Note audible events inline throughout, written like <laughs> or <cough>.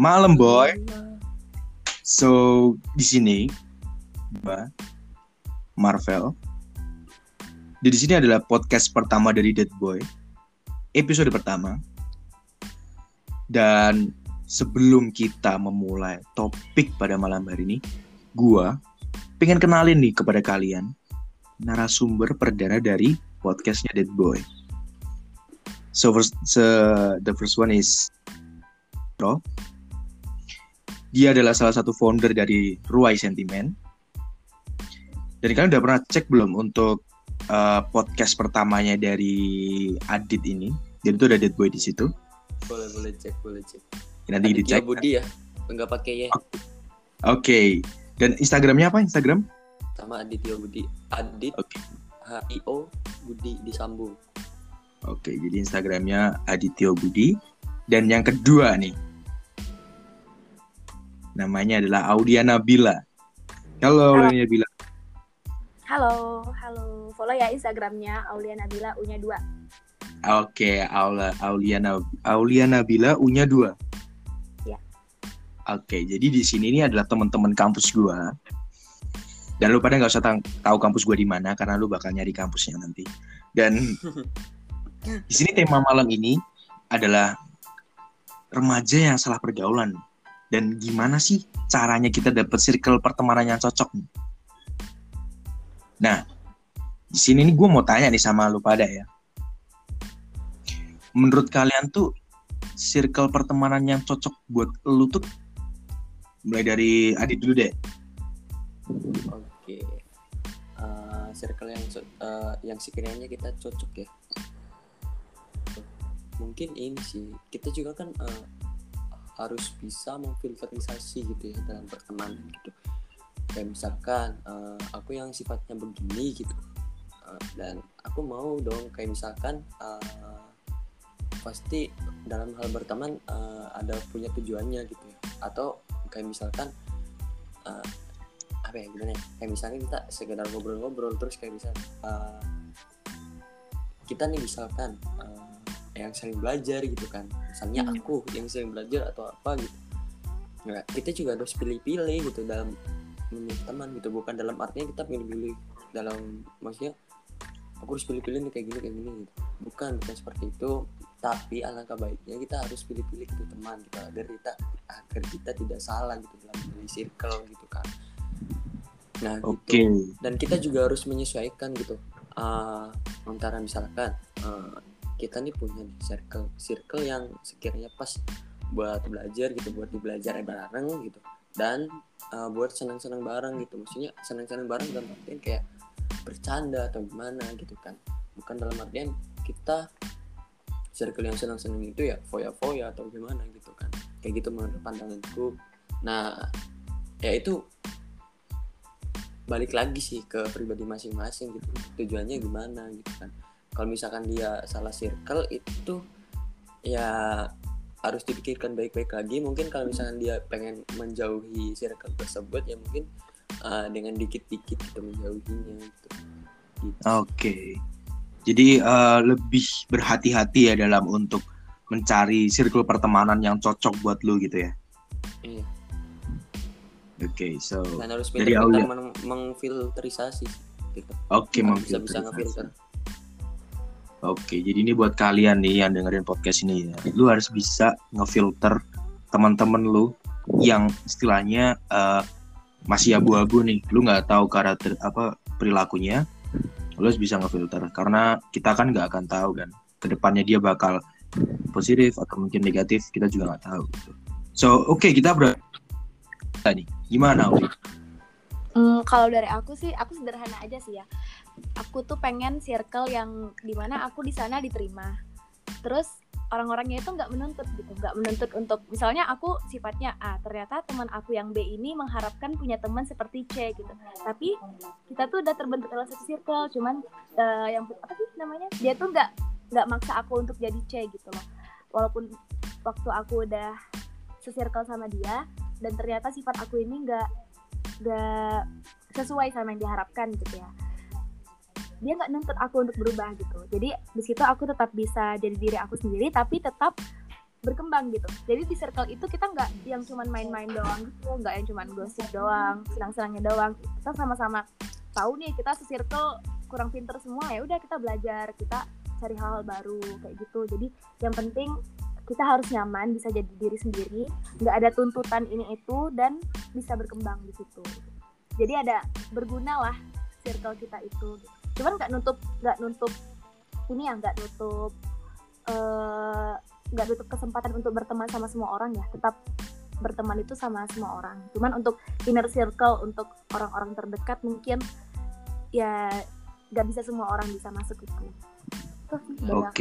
Malam boy. So di sini gua Marvel. Di sini adalah podcast pertama dari Dead Boy. Episode pertama. Dan sebelum kita memulai topik pada malam hari ini, gua pengen kenalin nih kepada kalian narasumber perdana dari podcastnya Dead Boy. So first, so the first one is Ro. Dia adalah salah satu founder dari Ruai Sentiment. Dan kalian udah pernah cek belum untuk uh, podcast pertamanya dari Adit ini? Jadi itu ada Dead Boy di situ. Boleh boleh cek boleh cek. Nanti Aditya dicek. Budi ya, enggak pakai ya. Oke. Dan Instagramnya apa? Instagram? Sama Aditya Budi. Adit Oke. H I O Budi disambung. Oke, jadi Instagramnya Adityo Budi. Dan yang kedua nih, namanya adalah Audia Nabila. Halo, Halo. Audia Nabila. Halo, halo. Follow ya Instagramnya Aulia Nabila U-nya 2. Oke, Aula Aulia Nab- Aulia Nabila U-nya 2. Ya. Oke, jadi di sini ini adalah teman-teman kampus gua. Dan lu pada nggak usah tahu kampus gua di mana karena lu bakal nyari kampusnya nanti. Dan <laughs> di sini tema malam ini adalah remaja yang salah pergaulan dan gimana sih caranya kita dapat circle pertemanan yang cocok. Nah, di sini nih gue mau tanya nih sama lu pada ya. Menurut kalian tuh circle pertemanan yang cocok buat lu tuh mulai dari Adit dulu deh. Oke. Eh, circle yang eh, yang sekiranya kita cocok ya. Mungkin ini sih kita juga kan eh, harus bisa memfilterisasi gitu ya dalam pertemanan gitu. Kayak misalkan eh, aku yang sifatnya begini gitu. Eh, dan aku mau dong kayak misalkan eh, pasti dalam hal berteman eh, ada punya tujuannya gitu ya. Atau kayak misalkan eh, apa ya gimana ya kayak misalnya kita sekedar ngobrol-ngobrol terus kayak misal uh, kita nih misalkan uh, yang sering belajar gitu kan. Misalnya Hmm. aku yang sering belajar atau apa gitu. Nggak, kita juga harus pilih-pilih gitu dalam memilih teman gitu. Bukan dalam artinya kita pilih-pilih dalam maksudnya aku harus pilih-pilih nih kayak gini kayak gini gitu. Bukan bukan seperti itu. Tapi alangkah baiknya kita harus pilih-pilih gitu teman gitu. Agar kita agar kita tidak salah gitu dalam memilih circle gitu kan. Nah gitu. Oke. dan kita juga harus menyesuaikan gitu. Uh, antara misalkan uh, kita nih punya circle circle yang sekiranya pas buat belajar gitu buat belajar bareng gitu. Dan uh, buat senang-senang bareng gitu. Maksudnya senang-senang bareng dalam artian kayak bercanda atau gimana gitu kan. Bukan dalam artian kita circle yang senang-senang itu ya foya-foya atau gimana gitu kan. Kayak gitu menurut pandanganku. Nah ya itu balik lagi sih ke pribadi masing-masing gitu. Tujuannya gimana gitu kan kalau misalkan dia salah circle itu ya harus dipikirkan baik-baik lagi mungkin kalau misalkan dia pengen menjauhi circle tersebut ya mungkin uh, dengan dikit-dikit gitu menjauhinya gitu, gitu. Oke. Jadi eh, lebih berhati-hati ya dalam untuk mencari circle pertemanan yang cocok buat lu gitu ya. Iya. Oke, so dan harus Dari pintar-pintar mengfilterisasi gitu oke Harus bisa bisa memfilterisasi. ngefilter Oke, jadi ini buat kalian nih yang dengerin podcast ini ya. Lu harus bisa ngefilter teman-teman lu yang istilahnya eh, masih abu-abu nih. Lu nggak tahu karakter apa perilakunya. Lu harus bisa ngefilter karena kita kan nggak akan tahu kan ke depannya dia bakal positif atau mungkin negatif kita juga nggak tahu. Gitu. So oke kita ber tadi gimana Uli? Hmm, kalau dari aku sih, aku sederhana aja sih ya. Aku tuh pengen circle yang di mana aku di sana diterima. Terus orang-orangnya itu nggak menuntut gitu, nggak menuntut untuk misalnya aku sifatnya A, ternyata teman aku yang B ini mengharapkan punya teman seperti C gitu. Tapi kita tuh udah terbentuk dalam satu circle, cuman eh, yang apa sih namanya? Dia tuh nggak nggak maksa aku untuk jadi C gitu loh. Walaupun waktu aku udah sesirkel sama dia dan ternyata sifat aku ini nggak nggak sesuai sama yang diharapkan gitu ya. Dia nggak nuntut aku untuk berubah gitu. Jadi di situ aku tetap bisa jadi diri aku sendiri tapi tetap berkembang gitu. Jadi di circle itu kita nggak yang cuman main-main doang gitu nggak yang cuman gosip doang senang-senangnya doang. Kita sama-sama tahu nih kita se-circle kurang pinter semua ya udah kita belajar kita cari hal-hal baru kayak gitu. Jadi yang penting kita harus nyaman bisa jadi diri sendiri nggak ada tuntutan ini itu dan bisa berkembang di situ. Jadi ada berguna lah circle kita itu. Cuman nggak nutup nggak nutup ini ya nggak nutup eh, nggak nutup kesempatan untuk berteman sama semua orang ya. Tetap berteman itu sama semua orang. Cuman untuk inner circle untuk orang-orang terdekat mungkin ya nggak bisa semua orang bisa masuk itu. Sih, banyak.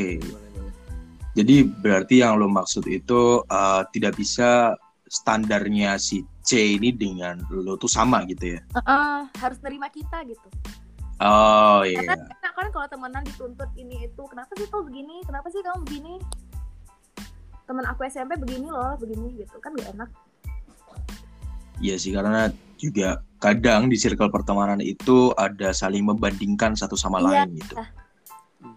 Jadi berarti yang lo maksud itu uh, tidak bisa standarnya si C ini dengan lo tuh sama gitu ya? Heeh, harus nerima kita gitu Oh iya. karena kan kalau temenan dituntut ini itu kenapa sih kau begini kenapa sih kamu begini teman aku SMP begini loh begini gitu kan gak enak Iya sih karena juga kadang di circle pertemanan itu ada saling membandingkan satu sama Iya. lain gitu.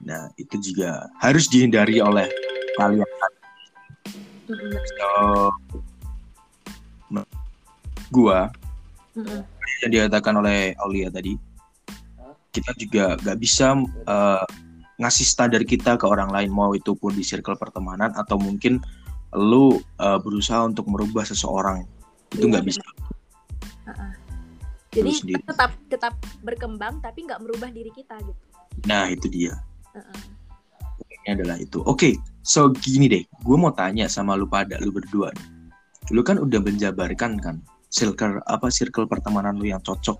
Nah itu juga harus dihindari oleh kalian. So, me- gua mm-mm. yang dikatakan oleh Aulia tadi, kita juga gak bisa eh, ngasih standar kita ke orang lain mau itu pun di circle pertemanan atau mungkin lu eh, berusaha untuk merubah seseorang itu nggak bisa. Heeh. jadi tetap tetap berkembang tapi nggak merubah diri kita gitu Nah itu dia. Ini adalah itu. Oke, so gini deh, gue mau tanya sama lu pada lu berdua. Lu kan udah menjabarkan kan circle apa circle pertemanan lu yang cocok.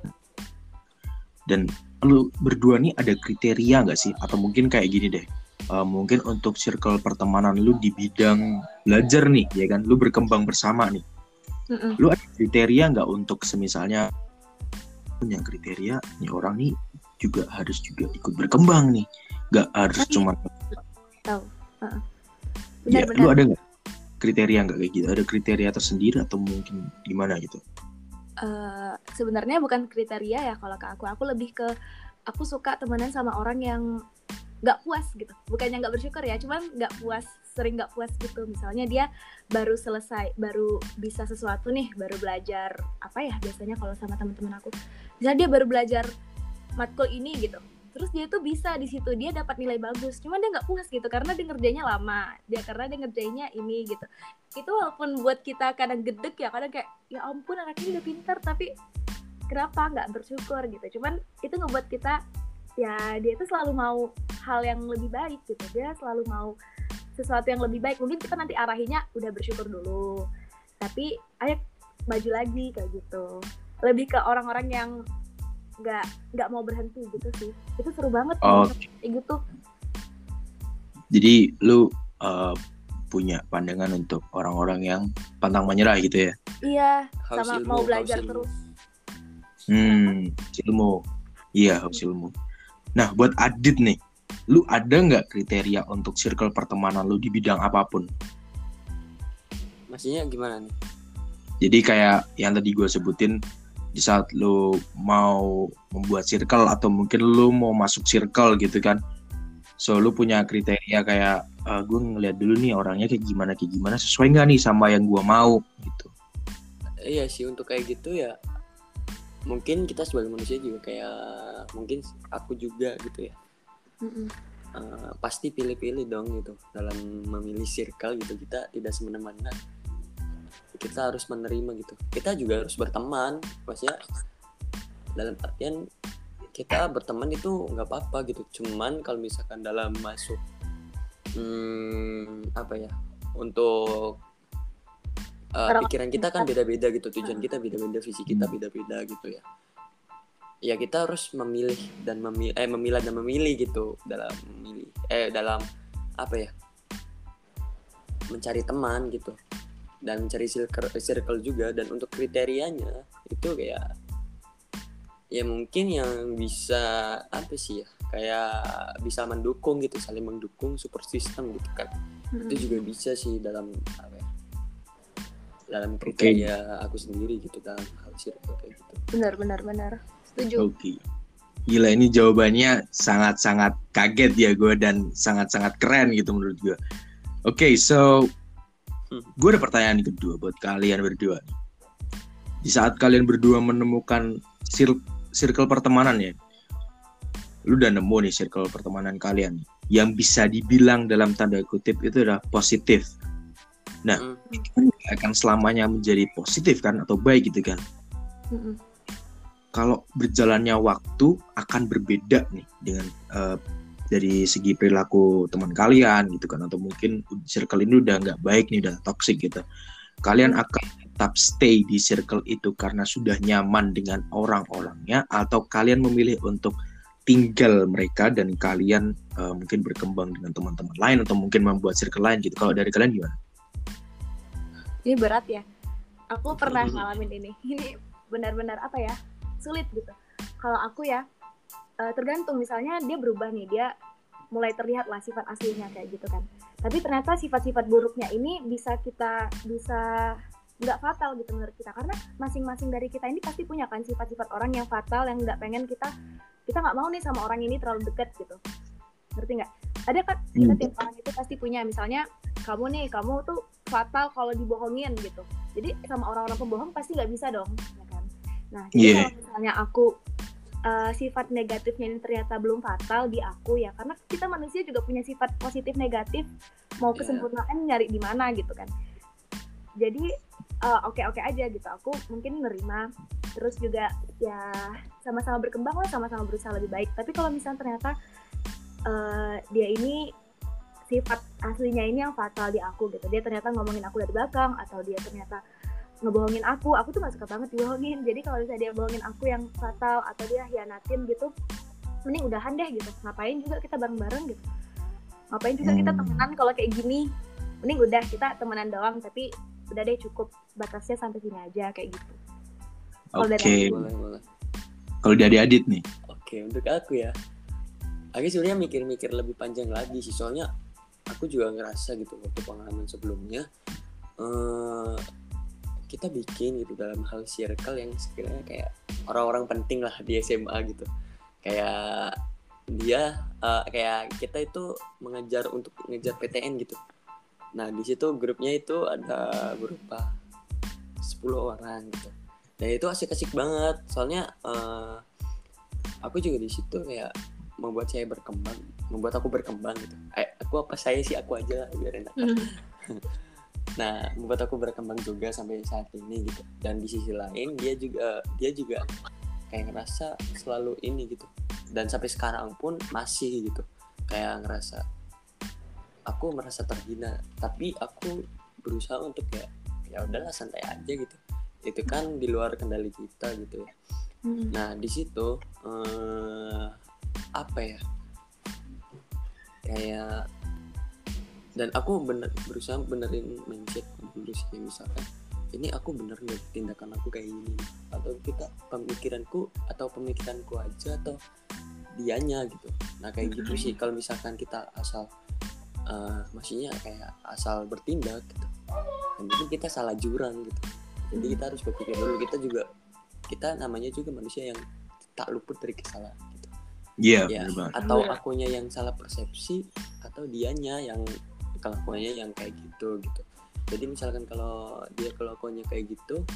Dan lu berdua nih ada kriteria nggak sih? Atau mungkin kayak gini deh. eh, mungkin untuk circle pertemanan lu di bidang belajar nih, ya kan? Lu berkembang bersama nih. Mm-mm. Lu ada kriteria nggak untuk semisalnya punya kriteria nih orang nih juga harus juga ikut berkembang nih, nggak harus Tapi- cuma tahu. Heeh. Ya, benar-benar lu ada nggak kriteria nggak kayak gitu? Ada kriteria tersendiri atau mungkin gimana gitu? Eh, sebenarnya bukan kriteria ya kalau ke aku. Aku lebih ke aku suka temenan sama orang yang nggak puas gitu. Bukannya nggak bersyukur ya cuman nggak puas sering nggak puas gitu. Misalnya dia baru selesai baru bisa sesuatu nih baru belajar apa ya biasanya kalau sama teman-teman aku. Misalnya dia baru belajar matkul ini gitu. Terus dia tuh bisa di situ dia dapat nilai bagus. Cuman dia nggak puas gitu karena dia ngerjainnya lama. Dia karena dia ngerjainnya ini gitu. Itu walaupun buat kita kadang gedek ya kadang kayak ya ampun anak ini udah pintar tapi kenapa nggak bersyukur? gitu. Cuman itu ngebuat kita ya dia itu selalu mau hal yang lebih baik gitu. Dia selalu mau sesuatu yang lebih baik. Mungkin kita nanti arahinya udah bersyukur dulu. Tapi ayo maju lagi kayak gitu. Lebih ke orang-orang yang nggak nggak mau berhenti gitu sih itu seru banget Oh. kayak gitu Jadi lu uh, punya pandangan untuk orang-orang yang pantang menyerah gitu ya? iya Haus sama ilmu, mau belajar ilmu. terus Hmm, ilmu. Iya, haus ilmu. Nah, buat Adit nih, lu ada nggak kriteria untuk circle pertemanan lu di bidang apa pun? Maksudnya gimana nih? Jadi kayak yang tadi gue sebutin, di saat lu mau membuat circle atau mungkin lu mau masuk circle gitu kan, so lu punya kriteria kayak gue ngeliat dulu nih orangnya kayak gimana kayak gimana sesuai nggak nih sama yang gue mau? Gitu. Iya sih untuk kayak gitu ya mungkin kita sebagai manusia juga kayak mungkin aku juga gitu ya. Mm-mm. Eh, pasti pilih-pilih dong gitu dalam memilih circle gitu. Kita tidak semena-mena kita harus menerima gitu. Kita juga harus berteman maksudnya dalam artian kita berteman itu nggak apa-apa gitu. Cuman kalau misalkan dalam masuk hmm, apa ya untuk uh, pikiran kita kan beda-beda gitu tujuan kita beda-beda visi kita beda-beda gitu ya. Ya kita harus memilih dan memilih eh memilah dan memilih gitu dalam memilih eh dalam apa ya mencari teman gitu dan mencari circle, circle juga dan untuk kriterianya itu kayak ya mungkin yang bisa apa sih ya kayak bisa mendukung gitu saling mendukung support system gitu kan Mm-mm. itu juga bisa sih dalam apa ya dalam kriteria aku sendiri gitu dalam hal circle kayak gitu benar benar benar setuju Oke. Gila ini jawabannya sangat-sangat kaget ya gue dan sangat-sangat keren gitu menurut gue. Oke, so Hmm. gue ada pertanyaan kedua buat kalian berdua. Di saat kalian berdua menemukan sir- circle pertemanan ya, lu udah nemu nih circle pertemanan kalian yang bisa dibilang dalam tanda kutip itu adalah positif. Nah, Hmm. itu kan akan selamanya menjadi positif kan atau baik gitu kan. Mm-mm. kalau berjalannya waktu akan berbeda nih dengan eh, dari segi perilaku teman kalian gitu kan atau mungkin circle ini udah nggak baik nih udah toxic gitu kalian akan tetap stay di circle itu karena sudah nyaman dengan orang-orangnya atau kalian memilih untuk tinggal mereka dan kalian eh, mungkin berkembang dengan teman-teman lain atau mungkin membuat circle lain gitu kalau dari kalian gimana? Ini berat ya. Aku pernah <laughs> ngalamin ini. Ini benar-benar apa ya? Sulit gitu. Kalau aku ya eh, tergantung misalnya dia berubah nih, dia mulai terlihat lah sifat aslinya kayak gitu kan. Tapi ternyata sifat-sifat buruknya ini bisa kita bisa nggak fatal gitu menurut kita. Karena masing-masing dari kita ini pasti punya kan sifat-sifat orang yang fatal yang nggak pengen kita kita nggak mau nih sama orang ini terlalu dekat gitu. Ngerti nggak? Ada kan? Kita Hmm. tiap orang itu pasti punya. Misalnya kamu nih kamu tuh fatal kalau dibohongin gitu. Jadi sama orang-orang pembohong pasti nggak bisa dong ya kan? Nah jadi Iya. kalau misalnya aku eh, sifat negatifnya ini ternyata belum fatal di aku ya. Karena kita manusia juga punya sifat positif negatif. Mau Iya. kesempurnaan nyari di mana gitu kan. Jadi eh, oke-oke aja gitu. Aku mungkin nerima. Terus juga ya sama-sama berkembang lah sama-sama berusaha lebih baik. Tapi kalau misalnya ternyata eh, dia ini sifat aslinya ini yang fatal di aku gitu. Dia ternyata ngomongin aku dari belakang atau dia ternyata ngebohongin aku aku tuh gak suka banget dibohongin. Jadi kalau misalnya dia bohongin aku yang fatal atau dia hianatin gitu mending udahan deh gitu. Ngapain juga kita bareng-bareng gitu? Ngapain juga kita Hmm. temenan kalau kayak gini? Mending udah kita temenan doang tapi udah deh cukup. Batasnya sampai sini aja kayak gitu. Kalau Oke, boleh. Kalau dari Adit nih, oke untuk aku ya. Aku sebenarnya mikir-mikir lebih panjang lagi sih soalnya aku juga ngerasa gitu waktu pengalaman sebelumnya eh kita bikin gitu dalam hal circle yang sekiranya kayak orang-orang penting lah di SMA gitu. Kayak dia eh, kayak kita itu mengejar untuk mengejar PTN gitu. Nah di situ grupnya itu ada berupa 10 orang gitu. Dan itu asik-asik banget. Soalnya eh, aku juga di situ kayak membuat saya berkembang membuat aku berkembang gitu. Eh, aku apa saya sih? Aku aja lah, biar enak <laughs> nah membuat aku berkembang juga sampai saat ini gitu. Dan di sisi lain dia juga dia juga kayak ngerasa selalu ini gitu. Dan sampai sekarang pun masih gitu. Kayak ngerasa aku merasa terhina. Tapi aku berusaha untuk ya ya udahlah santai aja gitu. Itu kan di luar kendali kita gitu ya. Hmm. Nah di situ eh, apa ya? Kayak dan aku bener berusaha benerin mindset dulu sih misalkan ini aku bener nggak tindakan aku kayak gini atau kita pemikiranku atau pemikiranku aja atau dianya gitu. Nah kayak gitu sih kalau misalkan kita asal eh, maksudnya kayak asal bertindak gitu. Dan mungkin kita salah jurang gitu. Jadi kita harus berpikir dulu. Kita juga kita namanya juga manusia yang tak luput dari kesalahan gitu. Iya ya atau Iya. akunya yang salah persepsi atau dianya yang kelakuannya yang kayak gitu gitu. Jadi misalkan kalau dia kelakuannya kayak gitu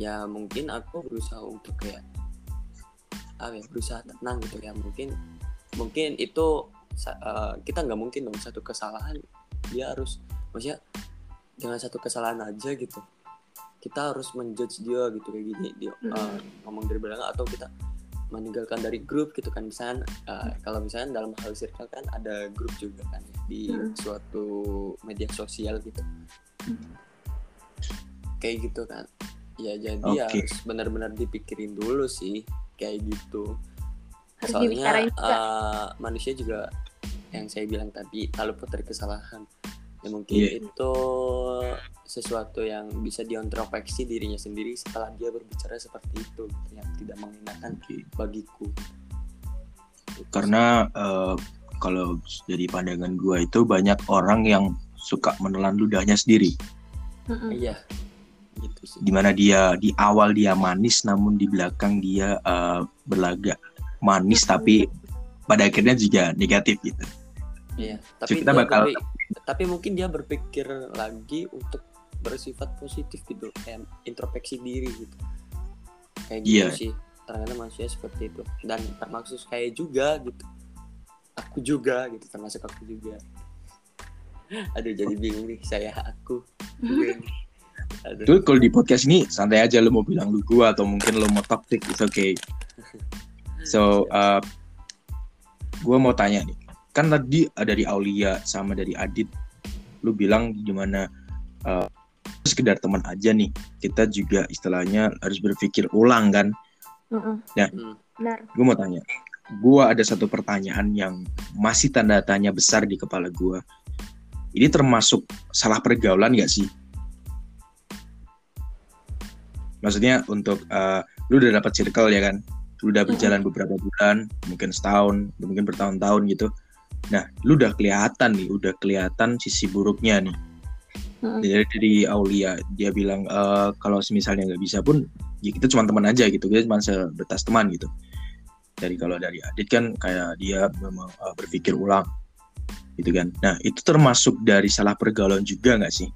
ya mungkin aku berusaha untuk kayak apa ya berusaha tenang gitu ya. Mungkin mungkin itu eh, kita nggak mungkin dong satu kesalahan dia harus maksudnya dengan satu kesalahan aja gitu. Kita harus menjudge dia gitu kayak gini dia Mm. ngomong dari belakang atau kita meninggalkan dari grup gitu kan misalnya eh, kalau misalnya dalam hal circle kan ada grup juga kan ya, di Mm. suatu media sosial gitu kayak gitu kan ya jadi Oke. harus benar-benar dipikirin dulu sih kayak gitu Harus soalnya dibicarain juga. eh, manusia juga yang saya bilang tadi luput dari kesalahan ya mungkin Iya. itu sesuatu yang bisa diintrospeksi dirinya sendiri setelah dia berbicara seperti itu gitu, yang tidak mengenakan bagiku Karena eh, kalau dari pandangan gua itu banyak orang yang suka menelan ludahnya sendiri. Iya gitu sih Di mana dia di awal dia manis, namun di belakang dia eh, berlagak manis, tapi pada akhirnya juga negatif gitu. iya So, tapi kita itu bakal tapi- tapi mungkin dia berpikir lagi untuk bersifat positif gitu kayak introspeksi diri gitu. Kayak gitu Iya. sih ternyata manusia seperti itu. Dan termasuk kayak juga gitu. Aku juga gitu termasuk aku juga. Aduh jadi bingung nih saya aku gue aduh. Tuh kalau di podcast ini santai aja lu mau bilang lu gua atau mungkin lu mau toxic it's okay. So uh, gua mau tanya nih. Kan tadi ada dari Aulia sama dari Adit lu bilang gimana uh, sekedar teman aja nih. Kita juga istilahnya harus berpikir ulang kan. Mm-mm. Hmm. Benar. Gue mau tanya. Gua ada satu pertanyaan yang masih tanda tanya besar di kepala gua. Ini termasuk salah pergaulan gak sih? Maksudnya untuk eh, lu udah dapat circle ya kan? Lu udah berjalan beberapa bulan, mungkin setahun, mungkin bertahun-tahun gitu. Nah, lu udah kelihatan nih, udah kelihatan sisi buruknya nih. Mm-mm. Jadi dari Aulia dia bilang eh, kalau misalnya nggak bisa pun ya kita cuma teman aja gitu, kita cuma sebatas teman gitu. Dari kalau dari Adit kan kayak dia memang eh, berpikir ulang gitu kan. Nah itu termasuk dari salah pergaulan juga nggak sih?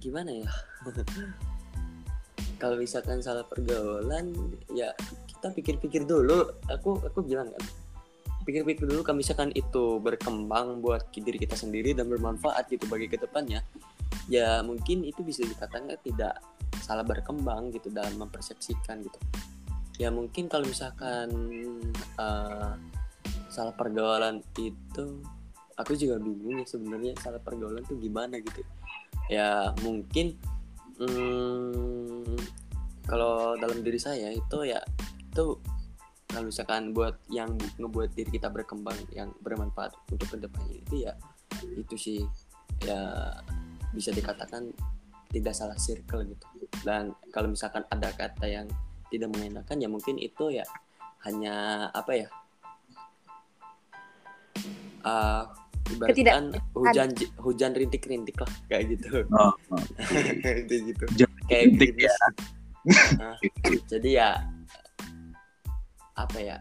gimana ya <laughs> kalau misalkan salah pergaulan ya kita pikir-pikir dulu. Aku aku bilang kan pikir-pikir dulu kalau misalkan itu berkembang buat diri kita sendiri dan bermanfaat gitu bagi ke depannya ya mungkin itu bisa dikatakan tidak salah berkembang gitu dalam mempersepsikan gitu. Ya mungkin kalau misalkan eh, salah pergaulan itu aku juga bingung ya sebenarnya salah pergaulan tuh gimana gitu. Ya mungkin hmm, kalau dalam diri saya itu ya itu kalau misalkan buat yang ngebuat diri kita berkembang yang bermanfaat untuk ke depannya itu ya itu sih. Ya bisa dikatakan tidak salah circle gitu. Dan kalau misalkan ada kata yang tidak mengenakan ya mungkin itu ya hanya apa ya ah ibaratkan hujan hujan rintik-rintik lah kayak gitu. Oh, <laughs> kayak gitu. Hujan kayak rintik gitu ya. Nah, jadi ya apa ya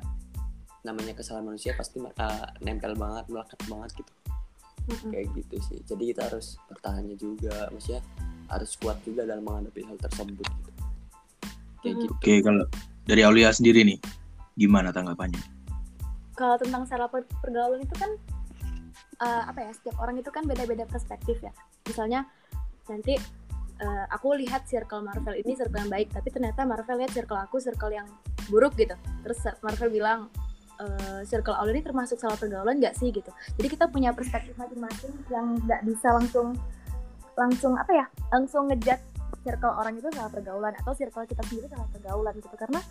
namanya kesalahan manusia pasti uh, nempel banget melekat banget gitu Mm-mm. kayak gitu sih jadi kita harus bertahannya juga maksudnya harus kuat juga dalam menghadapi hal tersebut gitu kayak Mhm. gitu Oke kalau dari Aulia sendiri nih gimana tanggapannya? Kalau tentang salah per- pergaulan itu kan eh, apa ya setiap orang itu kan beda-beda perspektif ya. Misalnya nanti eh, aku lihat circle Marvel ini circle yang baik, tapi ternyata Marvel lihat circle aku circle yang buruk gitu. Terus Marvel bilang eh, circle Aul ini termasuk salah pergaulan nggak sih gitu. Jadi kita punya perspektif masing-masing yang nggak bisa langsung langsung apa ya langsung ngejat circle orang itu salah pergaulan atau circle kita sendiri salah pergaulan gitu karena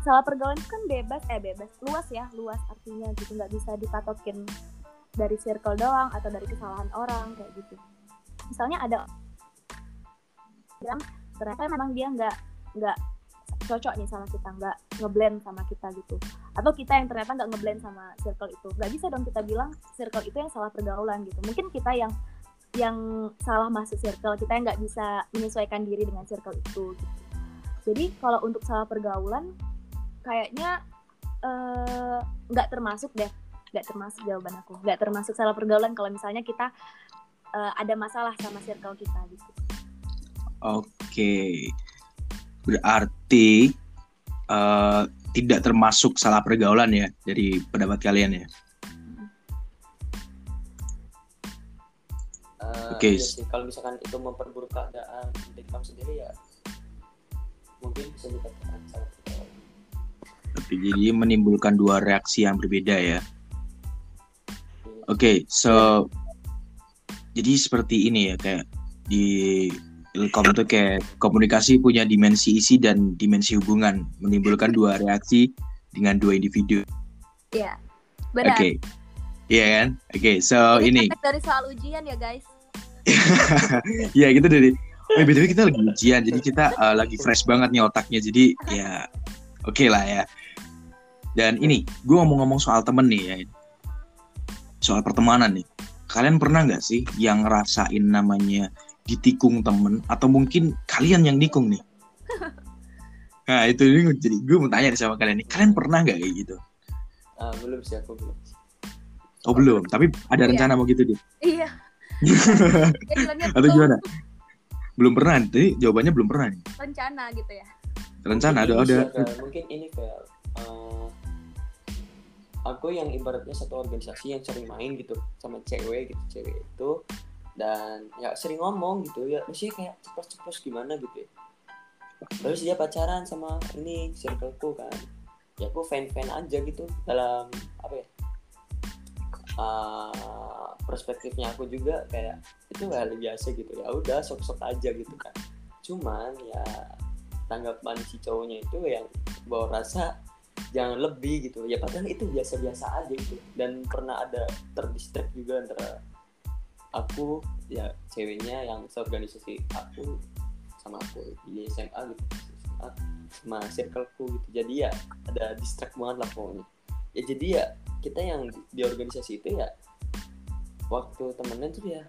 salah pergaulan itu kan bebas eh bebas luas ya luas artinya gitu nggak bisa dipatokin dari circle doang atau dari kesalahan orang kayak gitu misalnya ada bilang ternyata memang dia nggak nggak cocok nih sama kita nggak ngeblend sama kita gitu. Atau kita yang ternyata nggak ngeblend sama circle itu. Nggak bisa dong kita bilang circle itu yang salah pergaulan gitu. Mungkin kita yang yang salah masuk circle kita yang nggak bisa menyesuaikan diri dengan circle itu gitu. Jadi kalau untuk salah pergaulan kayaknya eh, nggak termasuk deh. Nggak termasuk jawaban aku. Nggak termasuk salah pergaulan kalau misalnya kita eh, ada masalah sama circle kita gitu. Oke, berarti eh, tidak termasuk salah pergaulan ya dari pendapat kalian ya. Eh, Oke. iya sih, kalau misalkan itu memperburuk keadaan diri kamu sendiri ya mungkin bisa dikatakan salah pergaulan. Oke, jadi menimbulkan dua reaksi yang berbeda ya. Iya. Oke, so jadi seperti ini ya kayak di Ilkom itu kayak komunikasi punya dimensi isi dan dimensi hubungan, menimbulkan dua reaksi dengan dua individu. Iya, Oke, benar. iya kan? Oke, so ini efek dari soal ujian ya guys. <laughs> ya gitu dari oh btw kita lagi ujian jadi kita uh, lagi fresh banget nih otaknya jadi ya oke lah ya dan ini gue ngomong-ngomong soal temen nih ya soal pertemanan nih kalian pernah nggak sih yang ngerasain namanya ditikung temen atau mungkin kalian yang nikung nih <laughs> nah itu ini jadi gue mau tanya sama kalian nih kalian pernah nggak kayak gitu Ah, belum sih aku belum. Oh belum, tapi ada Iya. rencana mau gitu deh. Iya. <laughs> Bilangnya Atau gimana? Belum pernah, jadi jawabannya belum pernah nih. rencana gitu ya. Rencana ada Mungkin ada. mungkin ini Fel Eh, aku yang ibaratnya satu organisasi yang sering main gitu sama cewek gitu cewek itu dan ya sering ngomong gitu ya maksudnya kayak ceplos-ceplos gimana gitu ya. Terus dia pacaran sama ini circleku kan. Ya aku fan-fan aja gitu dalam apa ya uh, perspektifnya aku juga kayak itu hal biasa gitu. Ya udah sok-sok aja gitu kan. Cuman ya tanggapan si cowoknya itu yang bawa rasa jangan lebih gitu. Ya padahal itu biasa-biasa aja gitu. Dan pernah ada terdistract juga antara aku ya ceweknya yang seorganisasi aku sama aku. Di SMA gitu SMA sama circleku gitu. Jadi ya ada distract banget lah pokoknya. Ya jadi ya kita yang di, organisasi itu ya waktu temenan tuh ya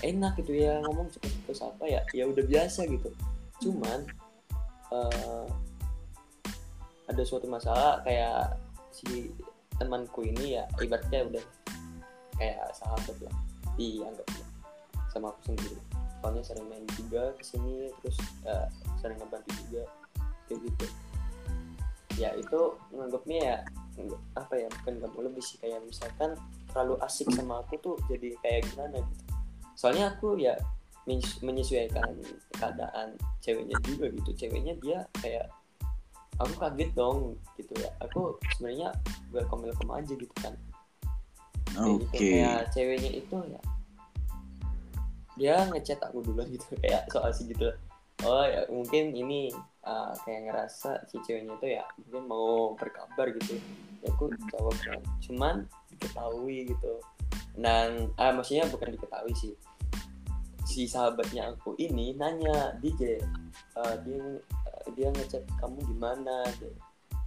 enak gitu ya ngomong cepet-cepet apa ya ya udah biasa gitu. Cuman eh, ada suatu masalah kayak si temanku ini ya ibaratnya udah kayak sahabat lah dianggapnya sama aku sendiri. Soalnya sering main juga ke sini terus ya, sering ngebantu juga kayak gitu. Ya itu menganggapnya ya apa ya bukan mau lebih sih. Kayak misalkan terlalu asik sama aku tuh jadi kayak gimana gitu. Soalnya aku ya menyesuaikan keadaan ceweknya juga gitu. Ceweknya dia kayak aku kaget dong gitu ya. Aku sebenarnya welcome welcome aja gitu kan Oke. gitu. kayak ceweknya itu ya dia ngechat aku dulu gitu <laughs> kayak soal sih gitu. Oh ya mungkin ini uh, kayak ngerasa si ceweknya itu ya mungkin mau berkabar gitu. Ya aku jawab kan cuman diketahui gitu. Dan ah maksudnya bukan diketahui sih. Si sahabatnya aku ini nanya DJ uh, dia uh, dia ngechat kamu gimana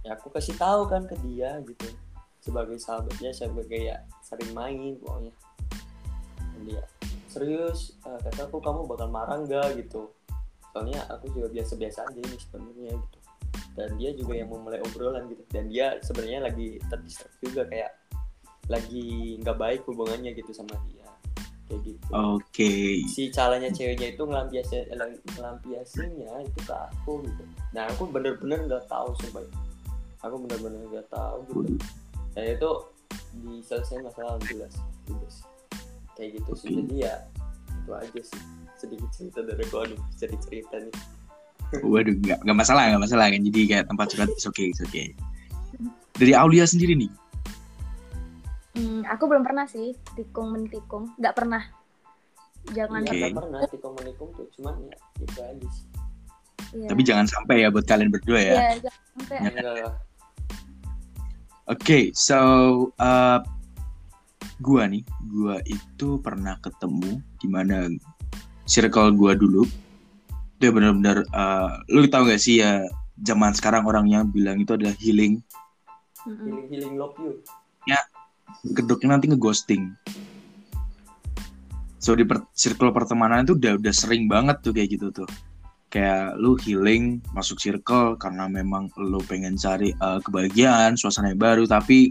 ya aku kasih tahu kan ke dia gitu sebagai sahabatnya sebagai ya sering main pokoknya. Dan dia serius uh, kata aku kamu bakal marah nggak? gitu. Soalnya aku juga biasa-biasa aja ini sebenarnya gitu. Dan dia juga yang memulai obrolan gitu. Dan dia sebenarnya lagi terdistract juga kayak lagi nggak baik hubungannya gitu sama dia. Kayak gitu. Oke. si calonnya ceweknya itu ngelampiasin ngelampiasinnya itu ke aku gitu. Nah aku bener-bener nggak tahu sumpah. Aku bener-bener nggak tahu gitu. Dan itu diselesaikan masalah alhamdulillah sih. Udah sih. kayak gitu sih Oke. jadi ya itu aja sih sedikit cerita dari aku aduh jadi cerita nih <laughs> Waduh, nggak nggak masalah, nggak masalah kan. Jadi kayak tempat curhat is okay, is okay. Dari Aulia sendiri nih. Hmm, aku belum pernah sih tikung mentikung, nggak pernah. Jangan Oke. Sampai. nggak pernah tikung menikung tuh cuman ya itu aja sih Iya. Tapi jangan sampai ya buat kalian berdua ya. Iya, jangan sampai. Ya. Oke, so uh, gua nih, gua itu pernah ketemu di mana circle gua dulu. Itu ya benar-benar uh, lu tau gak sih ya zaman sekarang orang yang bilang itu adalah healing, healing healing love you kedoknya nanti ngeghosting. So di per- circle pertemanan itu udah udah sering banget tuh kayak gitu tuh. Kayak lu healing masuk circle karena memang lu pengen cari uh, kebahagiaan, suasana yang baru, tapi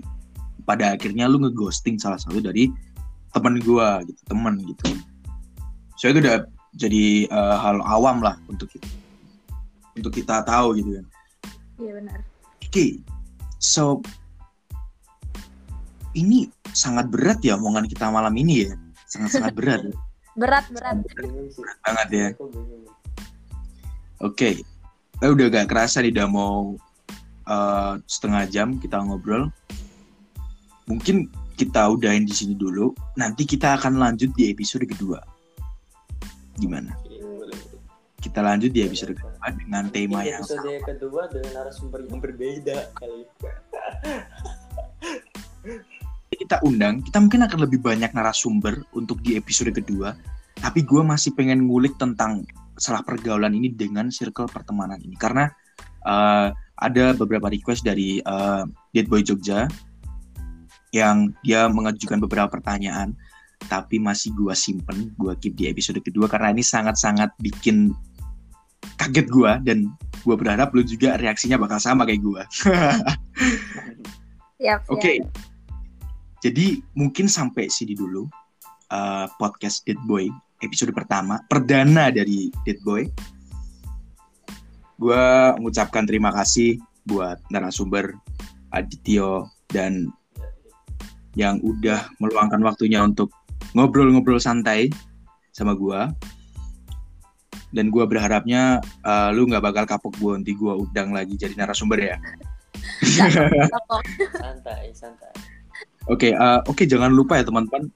pada akhirnya lu ngeghosting salah satu dari temen gua gitu, temen gitu. So itu udah jadi uh, hal awam lah untuk kita, untuk kita tahu gitu kan. Iya benar. Oke, so ini sangat berat ya omongan kita malam ini ya, sangat-sangat berat ya. <laughs> Berat berat. bingung sih banget ya. Oke, eh, udah gak kerasa nih udah mau uh, setengah jam kita ngobrol. Mungkin kita udahin di sini dulu. Nanti kita akan lanjut di episode kedua. Gimana? Kita lanjut di episode kedua dengan tema yang episode kedua dengan narasumber yang berbeda kali kita undang. Kita mungkin akan lebih banyak narasumber untuk di episode kedua. Tapi gue masih pengen ngulik tentang salah pergaulan ini dengan circle pertemanan ini karena uh, ada beberapa request dari uh, Dead Boy Jogja yang dia mengajukan beberapa pertanyaan tapi masih gua simpen gua keep di episode kedua karena ini sangat-sangat bikin kaget gua dan gua berharap lu juga reaksinya bakal sama kayak gua <laughs> siap. Oke. Jadi mungkin sampai sini dulu uh, podcast Dead Boy episode pertama perdana dari Dead Boy. Gue mengucapkan terima kasih buat narasumber Adityo dan yang udah meluangkan waktunya untuk ngobrol-ngobrol santai sama gue. Dan gue berharapnya uh, lu nggak bakal kapok gue nanti gue undang lagi jadi narasumber ya. <laughs> santai santai Oke, uh, oke jangan lupa ya teman-teman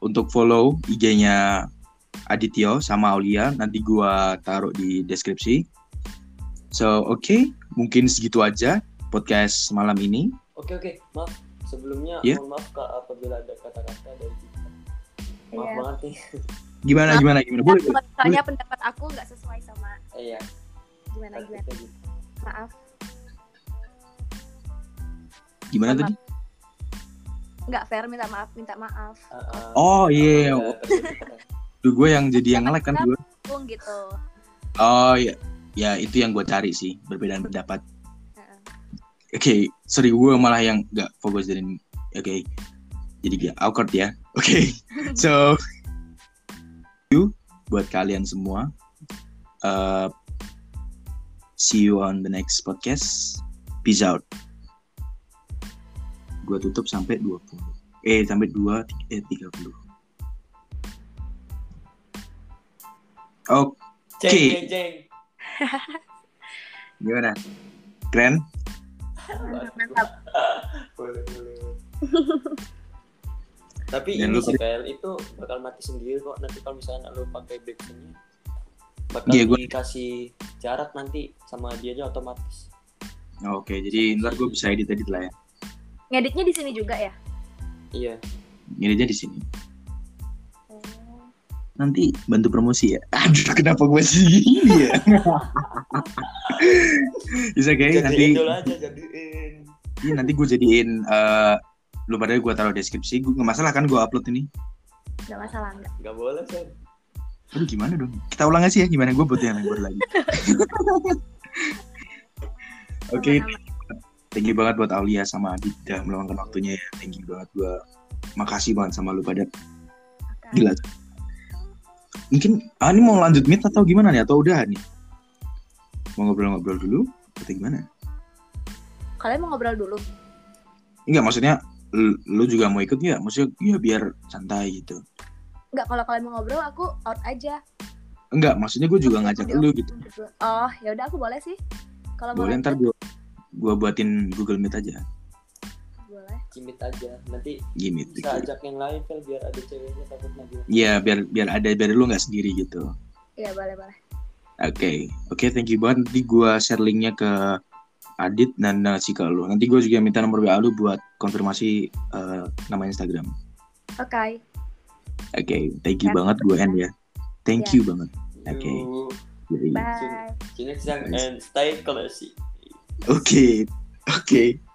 untuk follow IG-nya Adityo sama Aulia nanti gua taruh di deskripsi. So, oke, mungkin segitu aja podcast malam ini. oke oke maaf sebelumnya Iya. mohon maaf kak apabila ada kata-kata dari kita maaf Iya. banget nih <laughs> Gimana gimana gimana? Boleh. Misalnya pendapat aku nggak sesuai sama iya gimana gimana. Kayak gitu. Maaf. Gimana tadi? Nggak fair minta maaf, minta maaf. Ah, ah. Oh iya, Apabila terjadi kata- Duh, gue yang jadi yang ngelek kan gue. Gitu. Oh iya, ya itu yang gue cari sih perbedaan pendapat. Oke, sorry gue malah yang nggak fokus dari oke. Jadi gak awkward ya. Oke, <laughs> so you buat kalian semua. Uh, see you on the next podcast. Peace out. Gue tutup sampai 20. Eh sampai 2 eh 30. Oke, ceng, ceng. <laughs> gimana? Keren? Mantap. boleh boleh <laughs> tapi Dan ini sih tadi- Pel itu bakal mati sendiri kok nanti kalau misalnya lu pakai backsoundnya bakal Iya, gua- dikasih jarak nanti sama dia aja otomatis Oke, jadi ntar gue bisa edit-edit lah ya. Ngeditnya di sini juga ya? iya Editnya di sini. Nanti bantu promosi ya. <laughs> Aduh, kenapa gue sih gini ya? <laughs> bisa kayak nanti aja jadiin iya, nanti gue jadiin eh lu pada gue taruh deskripsi. Gue nggak masalah kan gue upload ini. Nggak masalah nggak. nggak boleh kan Aduh gimana dong? Kita ulang aja ya gimana gue buat yang buat lagi. <laughs> Oke, thank you banget buat Aulia sama Adit udah meluangkan waktunya ya. Thank you banget gue. Makasih banget sama lu pada. Gila. Mungkin ah, ini mau lanjut meet atau gimana nih? Atau udah nih? Mau ngobrol-ngobrol dulu? Atau gimana? Kalian mau ngobrol dulu? Enggak, maksudnya lu, juga mau ikut nggak? Maksudnya ya biar santai gitu. Nggak, kalau kalian mau ngobrol aku out aja. Enggak, maksudnya gue juga ngajak lu gitu. Oh, ya udah aku boleh sih. Kalau Boleh ntar gue gue buatin Google Meet aja. Cimit aja nanti Gini. bisa ajak yang lain Pel biar ada ceweknya takutnya dia Iya, biar biar ada biar lu nggak sendiri gitu. Iya, boleh, boleh. Oke, oke, thank you banget. Nanti gue share linknya ke Adit dan Nasi ke lu. Nanti gue juga minta nomor WA lu buat konfirmasi eh, nama Instagram. Oke. Oke, thank you Ya, banget gue End ya. Thank Ya. you banget. Oke. Jadi, Bye. And stay classy Oke, oke.